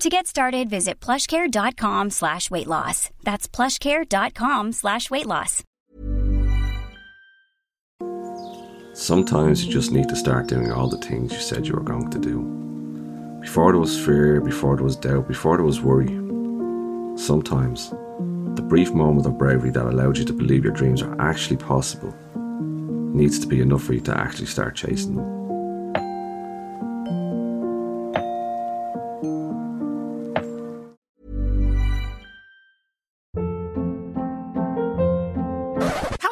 To get started, visit plushcare.com slash weight loss. That's plushcare.com slash weight loss. Sometimes you just need to start doing all the things you said you were going to do. Before there was fear, before there was doubt, before there was worry. Sometimes the brief moment of bravery that allowed you to believe your dreams are actually possible needs to be enough for you to actually start chasing them.